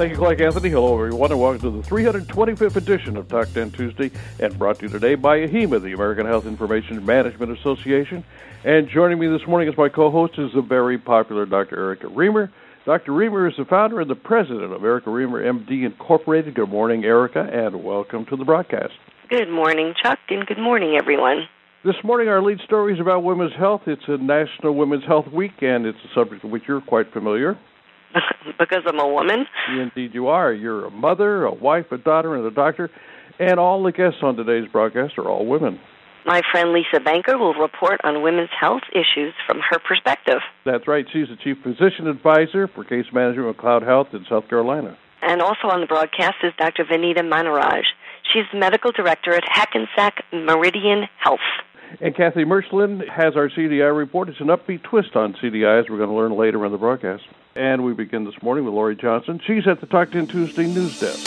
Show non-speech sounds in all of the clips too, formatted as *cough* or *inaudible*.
Thank you, Clark Anthony. Hello, everyone, and welcome to the 325th edition of Talk 10 Tuesday, and brought to you today by AHIMA, the American Health Information Management Association. And joining me this morning as my co-host is the very popular Dr. Erica Remer. Dr. Remer is the founder and the president of Erica Remer MD Incorporated. Good morning, Erica, and welcome to the broadcast. Good morning, Chuck, and good morning, everyone. This morning, our lead story is about women's health. It's a National Women's Health Week, and it's a subject with which you're quite familiar. *laughs* because I'm a woman? Indeed, you are. You're a mother, a wife, a daughter, and a doctor. And all the guests on today's broadcast are all women. My friend Lisa Banker will report on women's health issues from her perspective. That's right. She's the Chief Physician Advisor for Case Management of McLeod Health in South Carolina. And also on the broadcast is Dr. Vanita Maharaj. She's the Medical Director at Hackensack Meridian Health. And Kathy Merschlin has our CDI report. It's an upbeat twist on CDI, as we're going to learn later in the broadcast. And we begin this morning with Lori Johnson. She's at the Talk 10 Tuesday News Desk.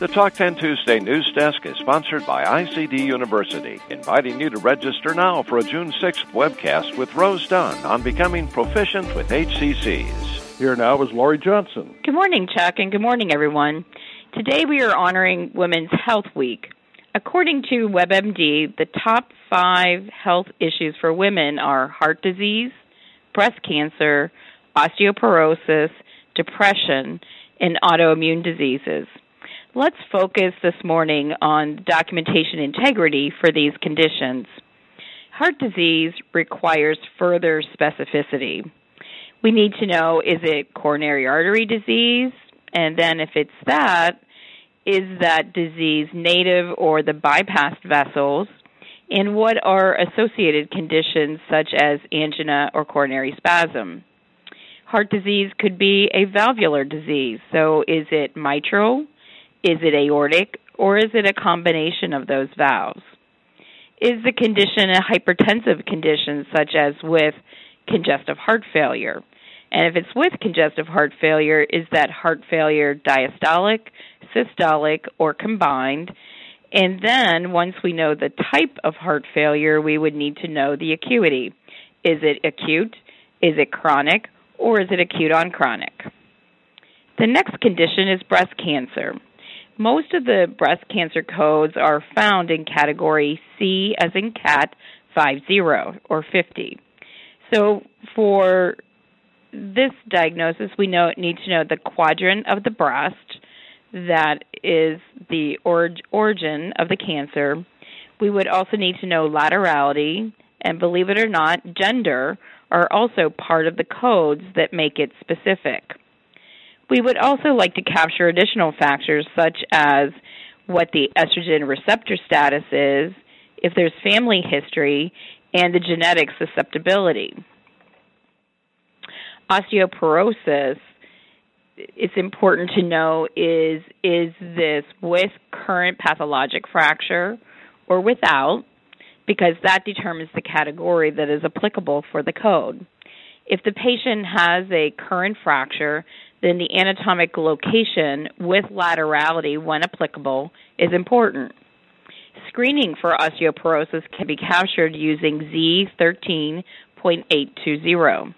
The Talk 10 Tuesday News Desk is sponsored by ICD University, inviting you to register now for a June 6th webcast with Rose Dunn on becoming proficient with HCCs. Here now is Lori Johnson. Good morning, Chuck, and good morning, everyone. Today we are honoring Women's Health Week. According to WebMD, the top five health issues for women are heart disease, breast cancer, osteoporosis, depression, and autoimmune diseases. Let's focus this morning on documentation integrity for these conditions. Heart disease requires further specificity. We need to know is it coronary artery disease? And then, if it's that, is that disease native or the bypassed vessels? And what are associated conditions such as angina or coronary spasm? Heart disease could be a valvular disease. So, is it mitral? Is it aortic? Or is it a combination of those valves? Is the condition a hypertensive condition, such as with congestive heart failure? And if it's with congestive heart failure, is that heart failure diastolic, systolic, or combined? And then, once we know the type of heart failure, we would need to know the acuity. Is it acute? Is it chronic? or is it acute on chronic? The next condition is breast cancer. Most of the breast cancer codes are found in category C as in cat 50 or 50. So for this diagnosis, we know need to know the quadrant of the breast that is the orig- origin of the cancer. We would also need to know laterality and believe it or not, gender are also part of the codes that make it specific. We would also like to capture additional factors such as what the estrogen receptor status is, if there's family history, and the genetic susceptibility. Osteoporosis, it's important to know is is this with current pathologic fracture or without? because that determines the category that is applicable for the code. If the patient has a current fracture, then the anatomic location with laterality, when applicable, is important. Screening for osteoporosis can be captured using Z13.820.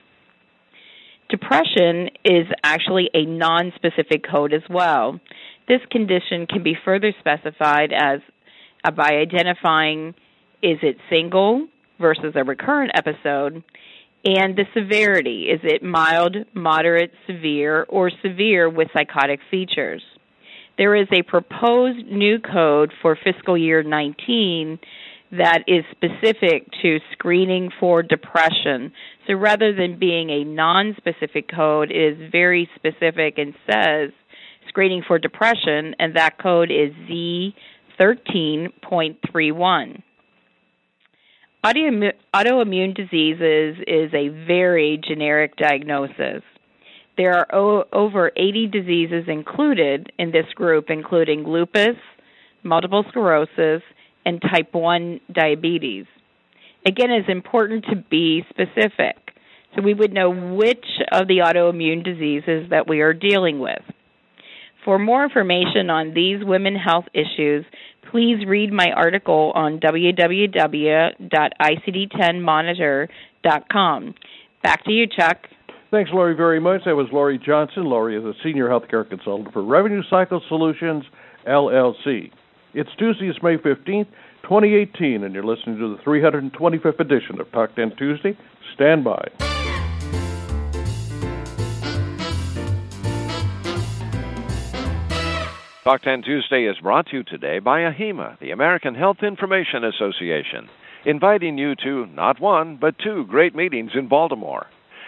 Depression is actually a non-specific code as well. This condition can be further specified as uh, by identifying is it single versus a recurrent episode? And the severity is it mild, moderate, severe, or severe with psychotic features? There is a proposed new code for fiscal year 19 that is specific to screening for depression. So rather than being a non specific code, it is very specific and says screening for depression, and that code is Z13.31 autoimmune diseases is a very generic diagnosis. There are o- over 80 diseases included in this group, including lupus, multiple sclerosis, and type 1 diabetes. Again, it's important to be specific so we would know which of the autoimmune diseases that we are dealing with. For more information on these women health issues, please read my article on www.icd10monitor.com. Back to you, Chuck. Thanks, Lori, very much. That was Lori Johnson. Lori is a senior healthcare consultant for Revenue Cycle Solutions, LLC. It's Tuesday, it's May 15th, 2018, and you're listening to the 325th edition of Talk 10 Tuesday. Stand by. Talk 10 Tuesday is brought to you today by AHIMA, the American Health Information Association, inviting you to not one, but two great meetings in Baltimore.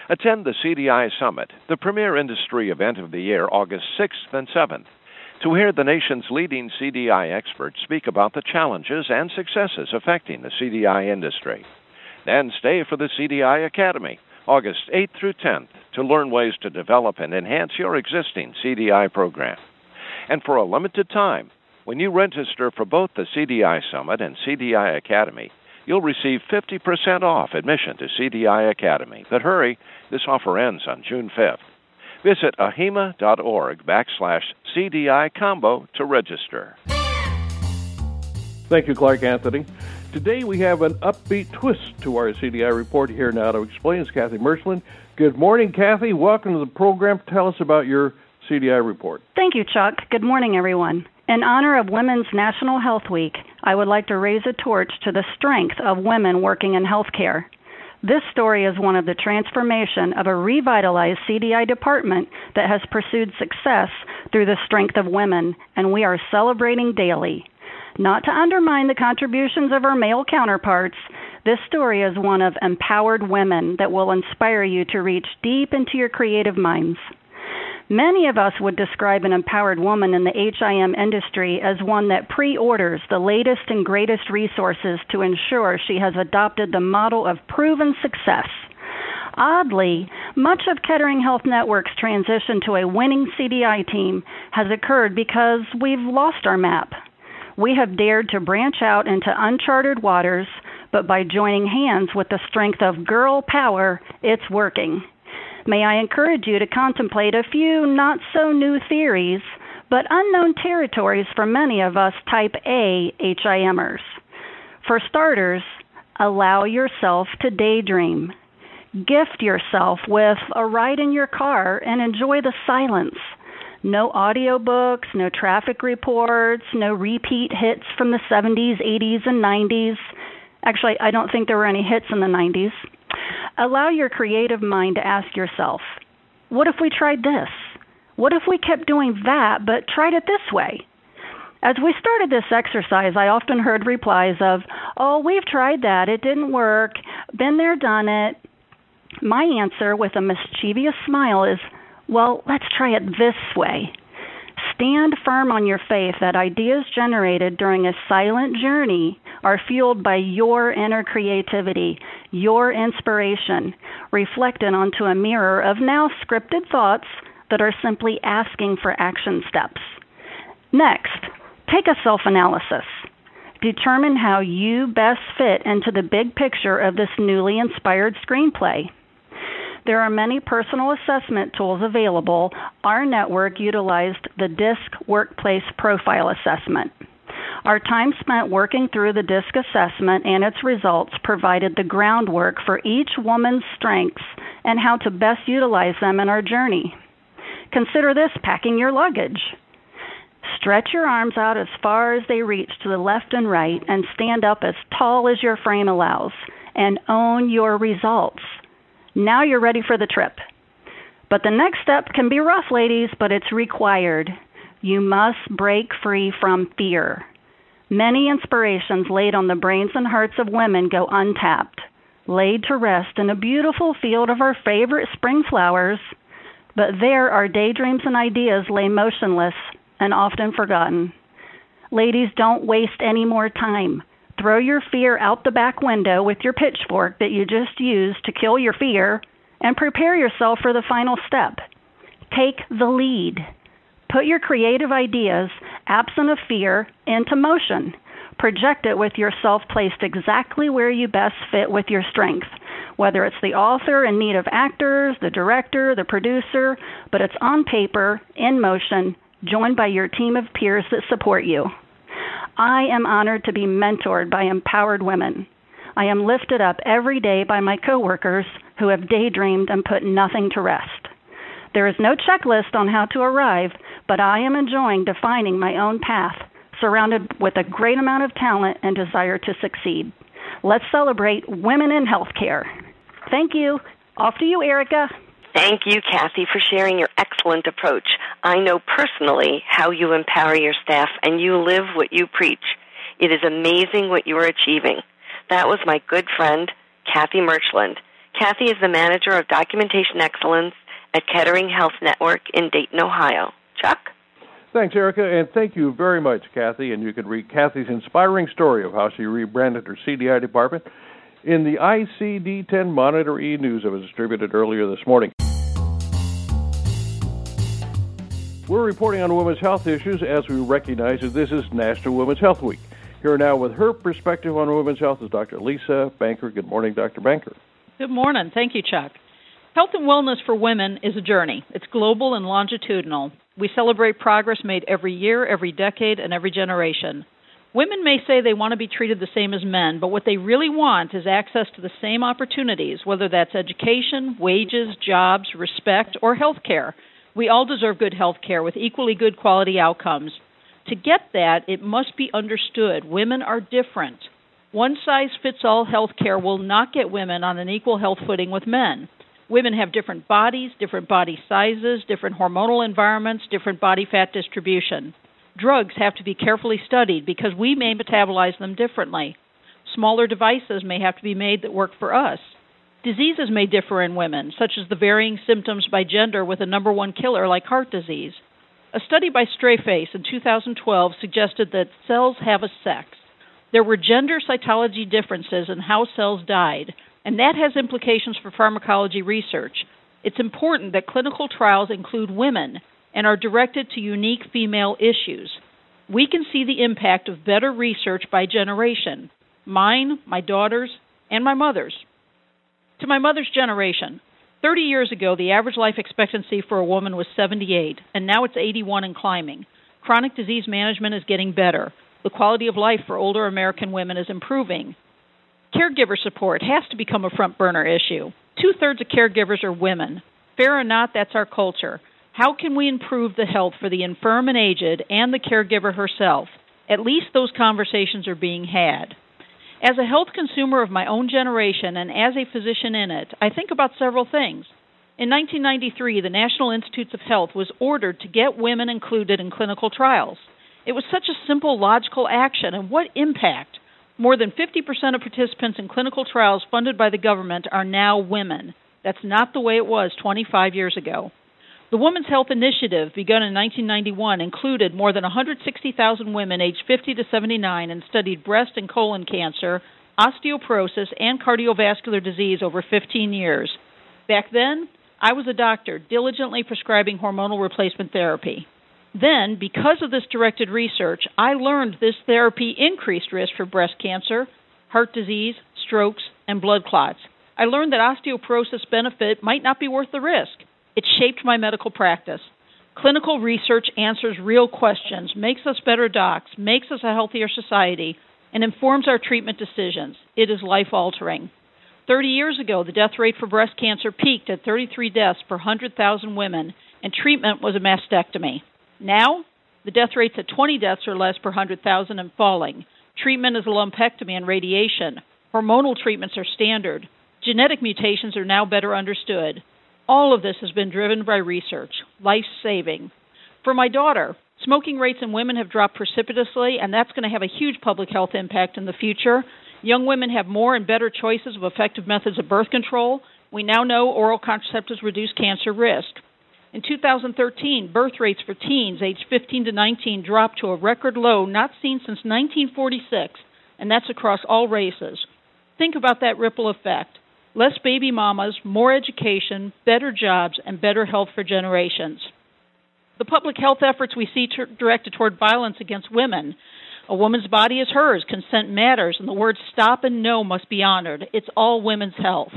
Attend the CDI Summit, the premier industry event of the year, August 6th and 7th, to hear the nation's leading CDI experts speak about the challenges and successes affecting the CDI industry. Then stay for the CDI Academy, August 8th through 10th, to learn ways to develop and enhance your existing CDI program. And for a limited time, when you register for both the CDI Summit and CDI Academy, you'll receive 50% off admission to CDI Academy. But hurry, this offer ends on June 5th. Visit ahima.org backslash CDI combo to register. Thank you, Clark Anthony. Today we have an upbeat twist to our CDI report here now to explain is Kathy Merschman. Good morning, Kathy. Welcome to the program. Tell us about your CDI report. Thank you, Chuck. Good morning, everyone. In honor of Women's National Health Week, I would like to raise a torch to the strength of women working in healthcare. This story is one of the transformation of a revitalized CDI department that has pursued success through the strength of women, and we are celebrating daily. Not to undermine the contributions of our male counterparts, this story is one of empowered women that will inspire you to reach deep into your creative minds. Many of us would describe an empowered woman in the HIM industry as one that pre orders the latest and greatest resources to ensure she has adopted the model of proven success. Oddly, much of Kettering Health Network's transition to a winning CDI team has occurred because we've lost our map. We have dared to branch out into uncharted waters, but by joining hands with the strength of girl power, it's working may I encourage you to contemplate a few not so new theories, but unknown territories for many of us type A HIMers. For starters, allow yourself to daydream. Gift yourself with a ride in your car and enjoy the silence. No audiobooks, no traffic reports, no repeat hits from the 70s, 80s, and 90s. Actually, I don't think there were any hits in the 90s. Allow your creative mind to ask yourself, what if we tried this? What if we kept doing that but tried it this way? As we started this exercise, I often heard replies of, Oh, we've tried that. It didn't work. Been there, done it. My answer, with a mischievous smile, is, Well, let's try it this way. Stand firm on your faith that ideas generated during a silent journey are fueled by your inner creativity, your inspiration, reflected onto a mirror of now scripted thoughts that are simply asking for action steps. Next, take a self analysis. Determine how you best fit into the big picture of this newly inspired screenplay. There are many personal assessment tools available. Our network utilized the DISC Workplace Profile Assessment. Our time spent working through the DISC assessment and its results provided the groundwork for each woman's strengths and how to best utilize them in our journey. Consider this packing your luggage. Stretch your arms out as far as they reach to the left and right and stand up as tall as your frame allows and own your results. Now you're ready for the trip. But the next step can be rough, ladies, but it's required. You must break free from fear. Many inspirations laid on the brains and hearts of women go untapped, laid to rest in a beautiful field of our favorite spring flowers, but there our daydreams and ideas lay motionless and often forgotten. Ladies, don't waste any more time. Throw your fear out the back window with your pitchfork that you just used to kill your fear and prepare yourself for the final step. Take the lead. Put your creative ideas, absent of fear, into motion. Project it with yourself placed exactly where you best fit with your strength. Whether it's the author in need of actors, the director, the producer, but it's on paper, in motion, joined by your team of peers that support you. I am honored to be mentored by empowered women. I am lifted up every day by my coworkers who have daydreamed and put nothing to rest. There is no checklist on how to arrive, but I am enjoying defining my own path, surrounded with a great amount of talent and desire to succeed. Let's celebrate women in healthcare. Thank you. Off to you, Erica. Thank you, Kathy, for sharing your excellent approach. I know personally how you empower your staff and you live what you preach. It is amazing what you are achieving. That was my good friend, Kathy Merchland. Kathy is the manager of documentation excellence at Kettering Health Network in Dayton, Ohio. Chuck? Thanks, Erica, and thank you very much, Kathy. And you can read Kathy's inspiring story of how she rebranded her CDI department in the ICD 10 Monitor e News that was distributed earlier this morning. We're reporting on women's health issues as we recognize that this is National Women's Health Week. Here now with her perspective on women's health is Dr. Lisa Banker. Good morning, Dr. Banker. Good morning. Thank you, Chuck. Health and wellness for women is a journey. It's global and longitudinal. We celebrate progress made every year, every decade, and every generation. Women may say they want to be treated the same as men, but what they really want is access to the same opportunities, whether that's education, wages, jobs, respect, or health care. We all deserve good health care with equally good quality outcomes. To get that, it must be understood women are different. One size fits all health care will not get women on an equal health footing with men. Women have different bodies, different body sizes, different hormonal environments, different body fat distribution. Drugs have to be carefully studied because we may metabolize them differently. Smaller devices may have to be made that work for us. Diseases may differ in women, such as the varying symptoms by gender with a number one killer like heart disease. A study by Strayface in 2012 suggested that cells have a sex. There were gender cytology differences in how cells died, and that has implications for pharmacology research. It's important that clinical trials include women and are directed to unique female issues. We can see the impact of better research by generation mine, my daughter's, and my mother's. To my mother's generation, 30 years ago, the average life expectancy for a woman was 78, and now it's 81 and climbing. Chronic disease management is getting better. The quality of life for older American women is improving. Caregiver support has to become a front burner issue. Two thirds of caregivers are women. Fair or not, that's our culture. How can we improve the health for the infirm and aged and the caregiver herself? At least those conversations are being had. As a health consumer of my own generation and as a physician in it, I think about several things. In 1993, the National Institutes of Health was ordered to get women included in clinical trials. It was such a simple, logical action, and what impact? More than 50% of participants in clinical trials funded by the government are now women. That's not the way it was 25 years ago. The Women's Health Initiative, begun in 1991, included more than 160,000 women aged 50 to 79 and studied breast and colon cancer, osteoporosis, and cardiovascular disease over 15 years. Back then, I was a doctor diligently prescribing hormonal replacement therapy. Then, because of this directed research, I learned this therapy increased risk for breast cancer, heart disease, strokes, and blood clots. I learned that osteoporosis benefit might not be worth the risk. It shaped my medical practice. Clinical research answers real questions, makes us better docs, makes us a healthier society, and informs our treatment decisions. It is life altering. 30 years ago, the death rate for breast cancer peaked at 33 deaths per 100,000 women, and treatment was a mastectomy. Now, the death rate's at 20 deaths or less per 100,000 and falling. Treatment is lumpectomy and radiation. Hormonal treatments are standard. Genetic mutations are now better understood. All of this has been driven by research, life saving. For my daughter, smoking rates in women have dropped precipitously, and that's going to have a huge public health impact in the future. Young women have more and better choices of effective methods of birth control. We now know oral contraceptives reduce cancer risk. In 2013, birth rates for teens aged 15 to 19 dropped to a record low not seen since 1946, and that's across all races. Think about that ripple effect less baby mamas, more education, better jobs, and better health for generations. The public health efforts we see t- directed toward violence against women A woman's body is hers, consent matters, and the words stop and no must be honored. It's all women's health.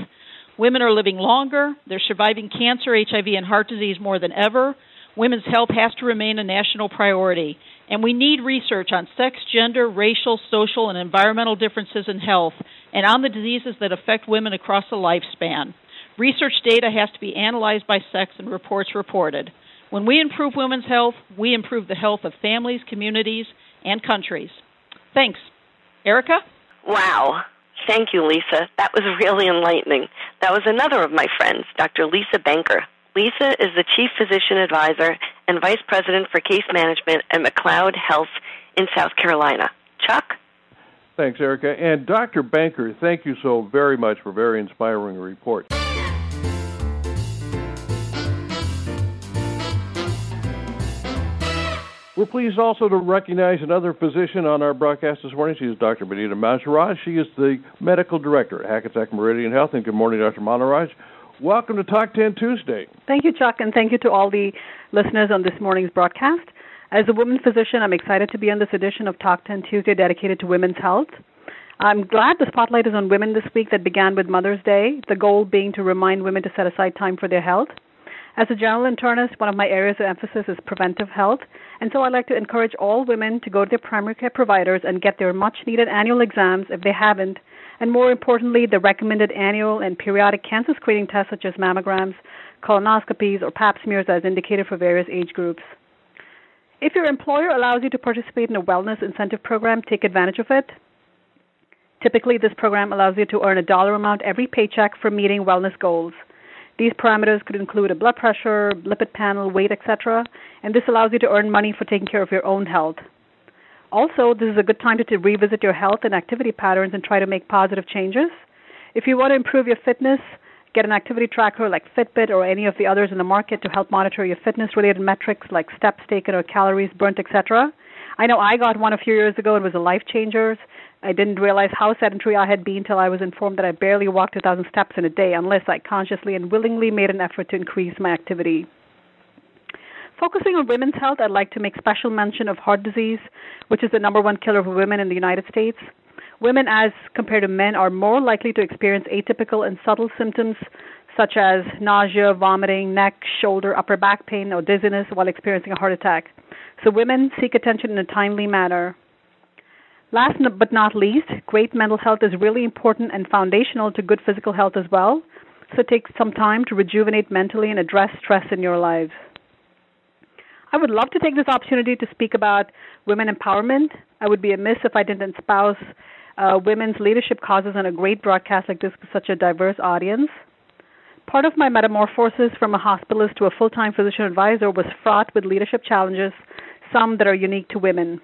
Women are living longer, they're surviving cancer, HIV, and heart disease more than ever. Women's health has to remain a national priority, and we need research on sex, gender, racial, social, and environmental differences in health and on the diseases that affect women across the lifespan. Research data has to be analyzed by sex and reports reported. When we improve women's health, we improve the health of families, communities, and countries. Thanks. Erica? Wow. Thank you, Lisa. That was really enlightening. That was another of my friends, Dr. Lisa Banker. Lisa is the Chief Physician Advisor and Vice President for Case Management at McLeod Health in South Carolina. Chuck? Thanks, Erica. And Dr. Banker, thank you so very much for a very inspiring report. We're pleased also to recognize another physician on our broadcast this morning. She is Dr. Benita Maharaj. She is the medical director at Hackensack Meridian Health. And good morning, Dr. Maharaj. Welcome to Talk 10 Tuesday. Thank you, Chuck, and thank you to all the listeners on this morning's broadcast. As a woman physician, I'm excited to be on this edition of Talk 10 Tuesday dedicated to women's health. I'm glad the spotlight is on women this week that began with Mother's Day, the goal being to remind women to set aside time for their health. As a general internist, one of my areas of emphasis is preventive health, and so I'd like to encourage all women to go to their primary care providers and get their much needed annual exams if they haven't, and more importantly, the recommended annual and periodic cancer screening tests such as mammograms, colonoscopies, or pap smears as indicated for various age groups. If your employer allows you to participate in a wellness incentive program, take advantage of it. Typically, this program allows you to earn a dollar amount every paycheck for meeting wellness goals. These parameters could include a blood pressure, lipid panel, weight, etc., and this allows you to earn money for taking care of your own health. Also, this is a good time to, to revisit your health and activity patterns and try to make positive changes. If you want to improve your fitness, get an activity tracker like Fitbit or any of the others in the market to help monitor your fitness related metrics like steps taken or calories burnt, etc. I know I got one a few years ago. It was a life changer. I didn't realize how sedentary I had been until I was informed that I barely walked 2,000 steps in a day unless I consciously and willingly made an effort to increase my activity. Focusing on women's health, I'd like to make special mention of heart disease, which is the number one killer of women in the United States. Women, as compared to men, are more likely to experience atypical and subtle symptoms such as nausea, vomiting, neck, shoulder, upper back pain, or dizziness while experiencing a heart attack. So, women seek attention in a timely manner. Last but not least, great mental health is really important and foundational to good physical health as well. So take some time to rejuvenate mentally and address stress in your lives. I would love to take this opportunity to speak about women empowerment. I would be amiss if I didn't espouse uh, women's leadership causes on a great broadcast like this with such a diverse audience. Part of my metamorphosis from a hospitalist to a full time physician advisor was fraught with leadership challenges, some that are unique to women.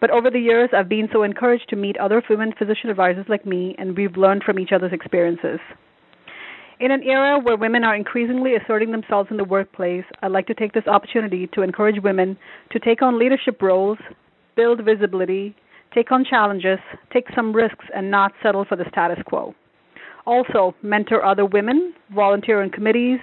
But over the years, I've been so encouraged to meet other women physician advisors like me, and we've learned from each other's experiences. In an era where women are increasingly asserting themselves in the workplace, I'd like to take this opportunity to encourage women to take on leadership roles, build visibility, take on challenges, take some risks, and not settle for the status quo. Also, mentor other women, volunteer in committees,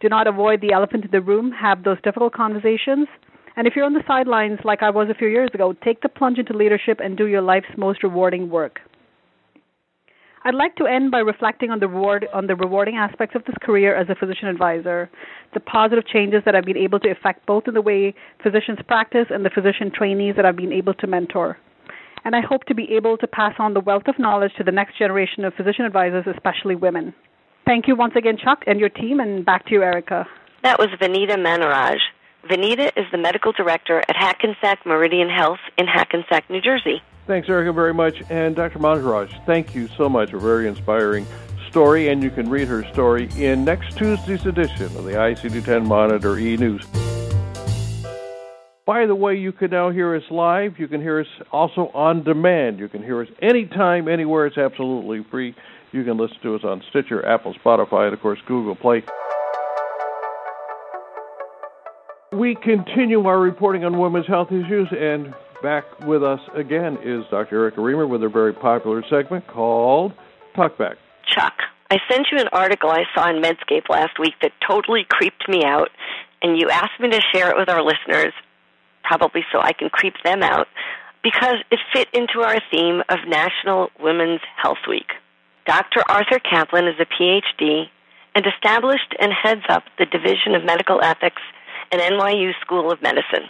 do not avoid the elephant in the room, have those difficult conversations, and if you're on the sidelines like I was a few years ago, take the plunge into leadership and do your life's most rewarding work. I'd like to end by reflecting on the reward on the rewarding aspects of this career as a physician advisor, the positive changes that I've been able to effect both in the way physicians practice and the physician trainees that I've been able to mentor. And I hope to be able to pass on the wealth of knowledge to the next generation of physician advisors, especially women. Thank you once again, Chuck, and your team, and back to you, Erica. That was Vanita Maharaj. Vanita is the medical director at Hackensack Meridian Health in Hackensack, New Jersey. Thanks, Erica, very much. And Dr. Maharaj, thank you so much. A very inspiring story, and you can read her story in next Tuesday's edition of the ICD 10 Monitor e News. By the way, you can now hear us live. You can hear us also on demand. You can hear us anytime, anywhere. It's absolutely free. You can listen to us on Stitcher, Apple, Spotify, and of course, Google Play. We continue our reporting on women's health issues, and back with us again is Dr. Erica Remer with a very popular segment called Talkback. Chuck, I sent you an article I saw in Medscape last week that totally creeped me out, and you asked me to share it with our listeners, probably so I can creep them out. because it fit into our theme of National Women's Health Week. Dr. Arthur Caplan is a PhD and established and heads up the Division of Medical Ethics at NYU School of Medicine.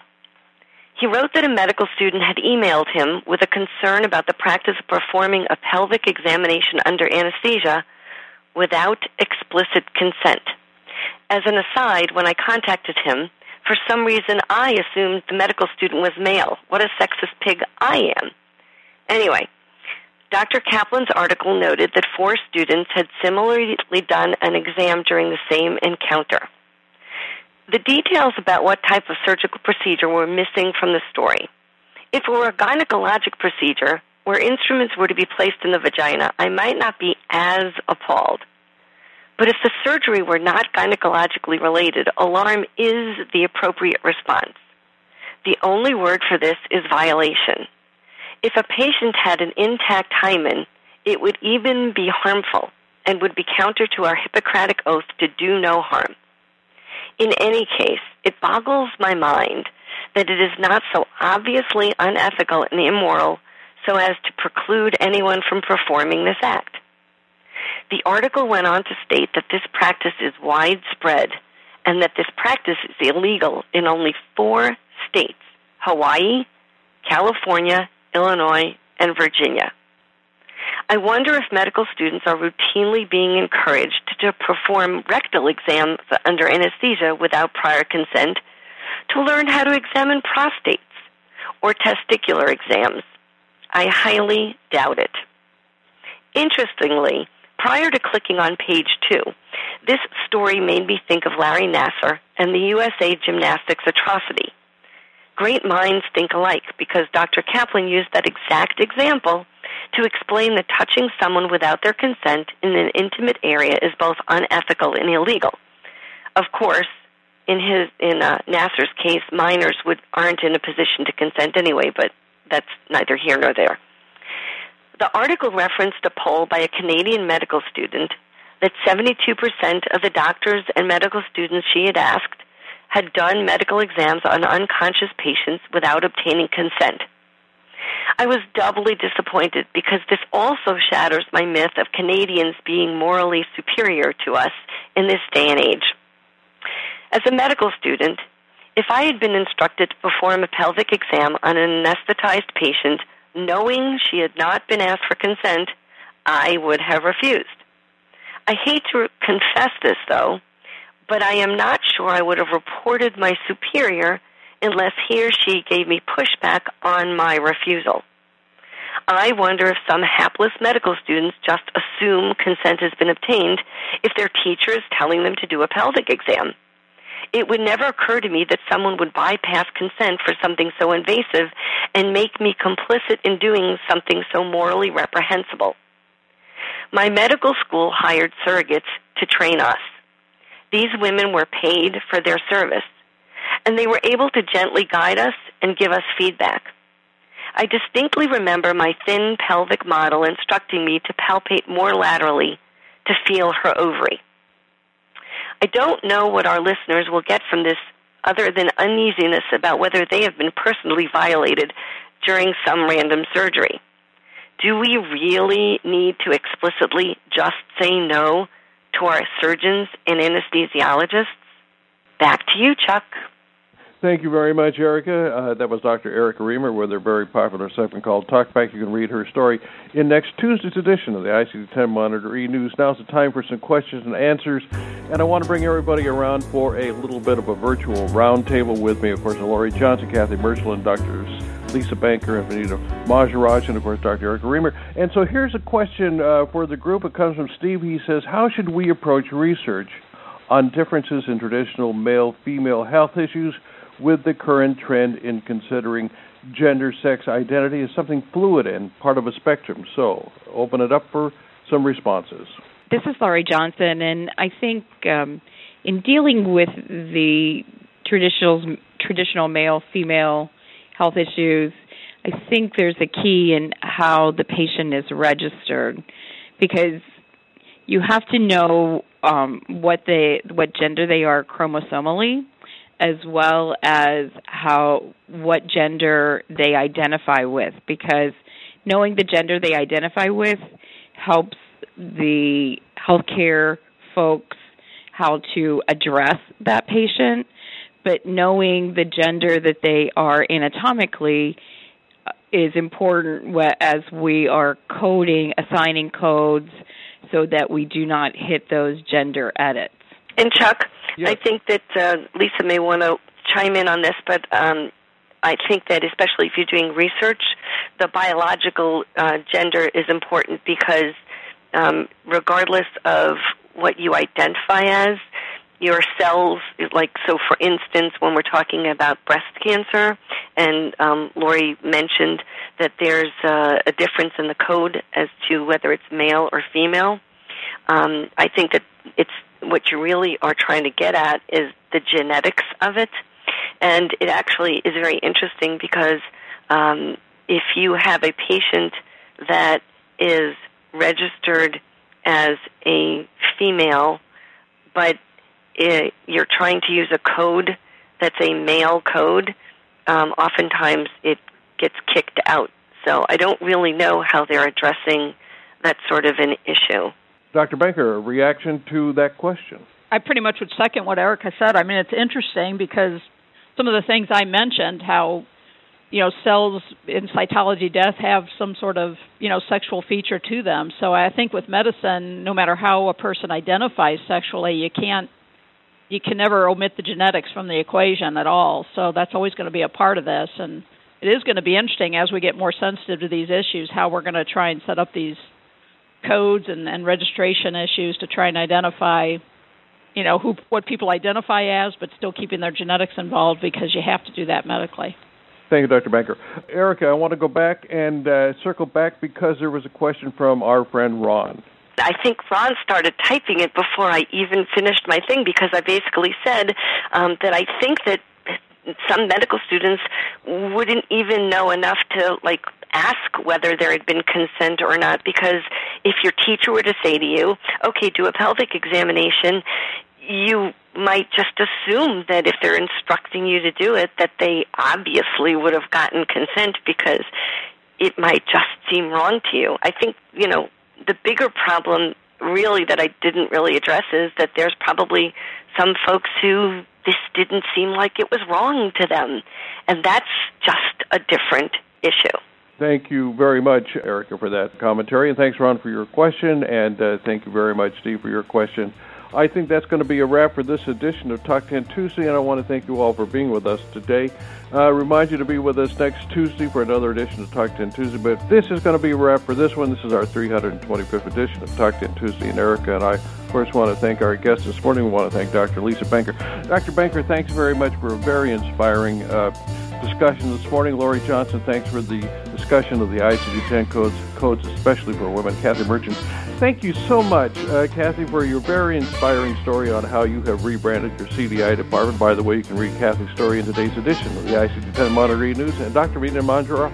He wrote that a medical student had emailed him with a concern about the practice of performing a pelvic examination under anesthesia without explicit consent. As an aside, when I contacted him, for some reason I assumed the medical student was male. What a sexist pig I am. Anyway, Dr. Caplan's article noted that four students had similarly done an exam during the same encounter. The details about what type of surgical procedure were missing from the story. If it were a gynecologic procedure where instruments were to be placed in the vagina, I might not be as appalled. But if the surgery were not gynecologically related, alarm is the appropriate response. The only word for this is violation. If a patient had an intact hymen, it would even be harmful and would be counter to our Hippocratic oath to do no harm. In any case, it boggles my mind that it is not so obviously unethical and immoral so as to preclude anyone from performing this act. The article went on to state that this practice is widespread and that this practice is illegal in only four states Hawaii, California, Illinois, and Virginia. I wonder if medical students are routinely being encouraged to perform rectal exams under anesthesia without prior consent to learn how to examine prostates or testicular exams. I highly doubt it. Interestingly, prior to clicking on page two, this story made me think of Larry Nassar and the USA Gymnastics atrocity. Great minds think alike because Dr. Caplan used that exact example to explain that touching someone without their consent in an intimate area is both unethical and illegal. Of course, in his in uh, Nassar's case, minors would aren't in a position to consent anyway, but that's neither here nor there. The article referenced a poll by a Canadian medical student that 72% of the doctors and medical students she had asked had done medical exams on unconscious patients without obtaining consent. I was doubly disappointed because this also shatters my myth of Canadians being morally superior to us in this day and age. As a medical student, if I had been instructed to perform a pelvic exam on an anesthetized patient, knowing she had not been asked for consent, I would have refused. I hate to confess this, though, but I am not sure I would have reported my superior unless he or she gave me pushback on my refusal. I wonder if some hapless medical students just assume consent has been obtained if their teacher is telling them to do a pelvic exam. It would never occur to me that someone would bypass consent for something so invasive and make me complicit in doing something so morally reprehensible. My medical school hired surrogates to train us. These women were paid for their service and they were able to gently guide us and give us feedback. I distinctly remember my thin pelvic model instructing me to palpate more laterally to feel her ovary. I don't know what our listeners will get from this other than uneasiness about whether they have been personally violated during some random surgery. Do we really need to explicitly just say no to our surgeons and anesthesiologists? Back to you, Chuck. Thank you very much, Erica. Uh, that was Dr. Erica Remer with her very popular segment called Talkback. You can read her story in next Tuesday's edition of the ICD-10 Monitor e-News. Now's the time for some questions and answers, and I want to bring everybody around for a little bit of a virtual roundtable with me. Of course, Laurie Johnson, Kathy Merschel, and Dr. Lisa Banker and Vanita Maharaj, and of course Dr. Erica Remer. And so here's a question uh, for the group. It comes from Steve. He says, "How should we approach research on differences in traditional male-female health issues?" With the current trend in considering gender sex identity as something fluid and part of a spectrum. So, open it up for some responses. This is Laurie Johnson, and I think um, in dealing with the traditional traditional male female health issues, I think there's a key in how the patient is registered because you have to know um, what they what gender they are chromosomally as well as how what gender they identify with because knowing the gender they identify with helps the healthcare folks how to address that patient. But knowing the gender that they are anatomically uh, is important as we are coding assigning codes so that we do not hit those gender edits and Chuck, yes. I think that uh, Lisa may want to chime in on this, but um, I think that especially if you're doing research, the biological uh, gender is important because um, regardless of what you identify as, your cells, like so for instance, when we're talking about breast cancer, and um, Lori mentioned that there's uh, a difference in the code as to whether it's male or female. Um, I think that it's what you really are trying to get at is the genetics of it. And it actually is very interesting because um, if you have a patient that is registered as a female, but it, you're trying to use a code that's a male code, um, oftentimes it gets kicked out. So I don't really know how they're addressing that sort of an issue. Dr. Banker, a reaction to that question? I pretty much would second what Erica said. I mean, it's interesting because some of the things I mentioned, how you know cells in cytology death have some sort of you know sexual feature to them. So I think with medicine, no matter how a person identifies sexually, you can't you can never omit the genetics from the equation at all. So that's always going to be a part of this, and it is going to be interesting as we get more sensitive to these issues how we're going to try and set up these codes and, and registration issues to try and identify you know who what people identify as, but still keeping their genetics involved because you have to do that medically. Thank you, Dr. Banker. Erica, I want to go back and uh, circle back because there was a question from our friend Ron. I think Ron started typing it before I even finished my thing because I basically said um, that I think that some medical students wouldn't even know enough to like ask whether there had been consent or not because if your teacher were to say to you, okay, do a pelvic examination, you might just assume that if they're instructing you to do it, that they obviously would have gotten consent because it might just seem wrong to you. I think, you know, the bigger problem really that I didn't really address is that there's probably some folks who this didn't seem like it was wrong to them. And that's just a different issue. Thank you very much, Erica, for that commentary. And thanks, Ron, for your question. And uh, thank you very much, Steve, for your question. I think that's going to be a wrap for this edition of Talk 10 Tuesday, and I want to thank you all for being with us today. Uh, remind you to be with us next Tuesday for another edition of Talk 10 Tuesday. But this is going to be a wrap for this one. This is our 325th edition of Talk 10 Tuesday, and Erica and I, of course, want to thank our guests this morning. We want to thank Dr. Lisa Banker. Dr. Banker, thanks very much for a very inspiring uh, discussion this morning. Lori Johnson, thanks for the discussion of the ICD-10 codes, codes especially for women. Kathy Merchant, thank you so much, uh, Kathy, for your very inspiring story on how you have rebranded your CDI department. By the way, you can read Kathy's story in today's edition of the ICD-10 Monitor e-News. And Dr. Rita Manjara,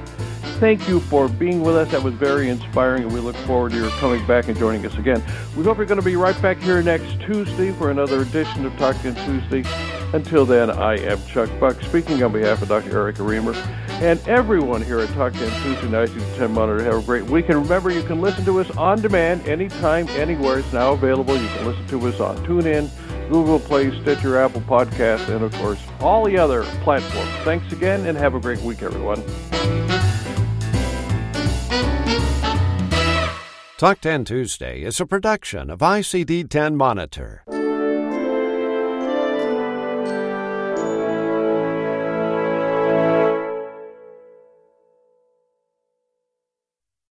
thank you for being with us. That was very inspiring, and we look forward to your coming back and joining us again. We hope you're going to be right back here next Tuesday for another edition of Talk 10 Tuesday. Until then, I am Chuck Buck, speaking on behalf of Dr. Erica Remer and everyone here at Talk 10 Tuesday Nights at 10 Monitor. Have a great week. And remember, you can listen to us on demand anytime, anywhere. It's now available. You can listen to us on TuneIn, Google Play, Stitcher, Apple Podcast, and of course, all the other platforms. Thanks again, and have a great week, everyone. Talk 10 Tuesday is a production of ICD 10 Monitor.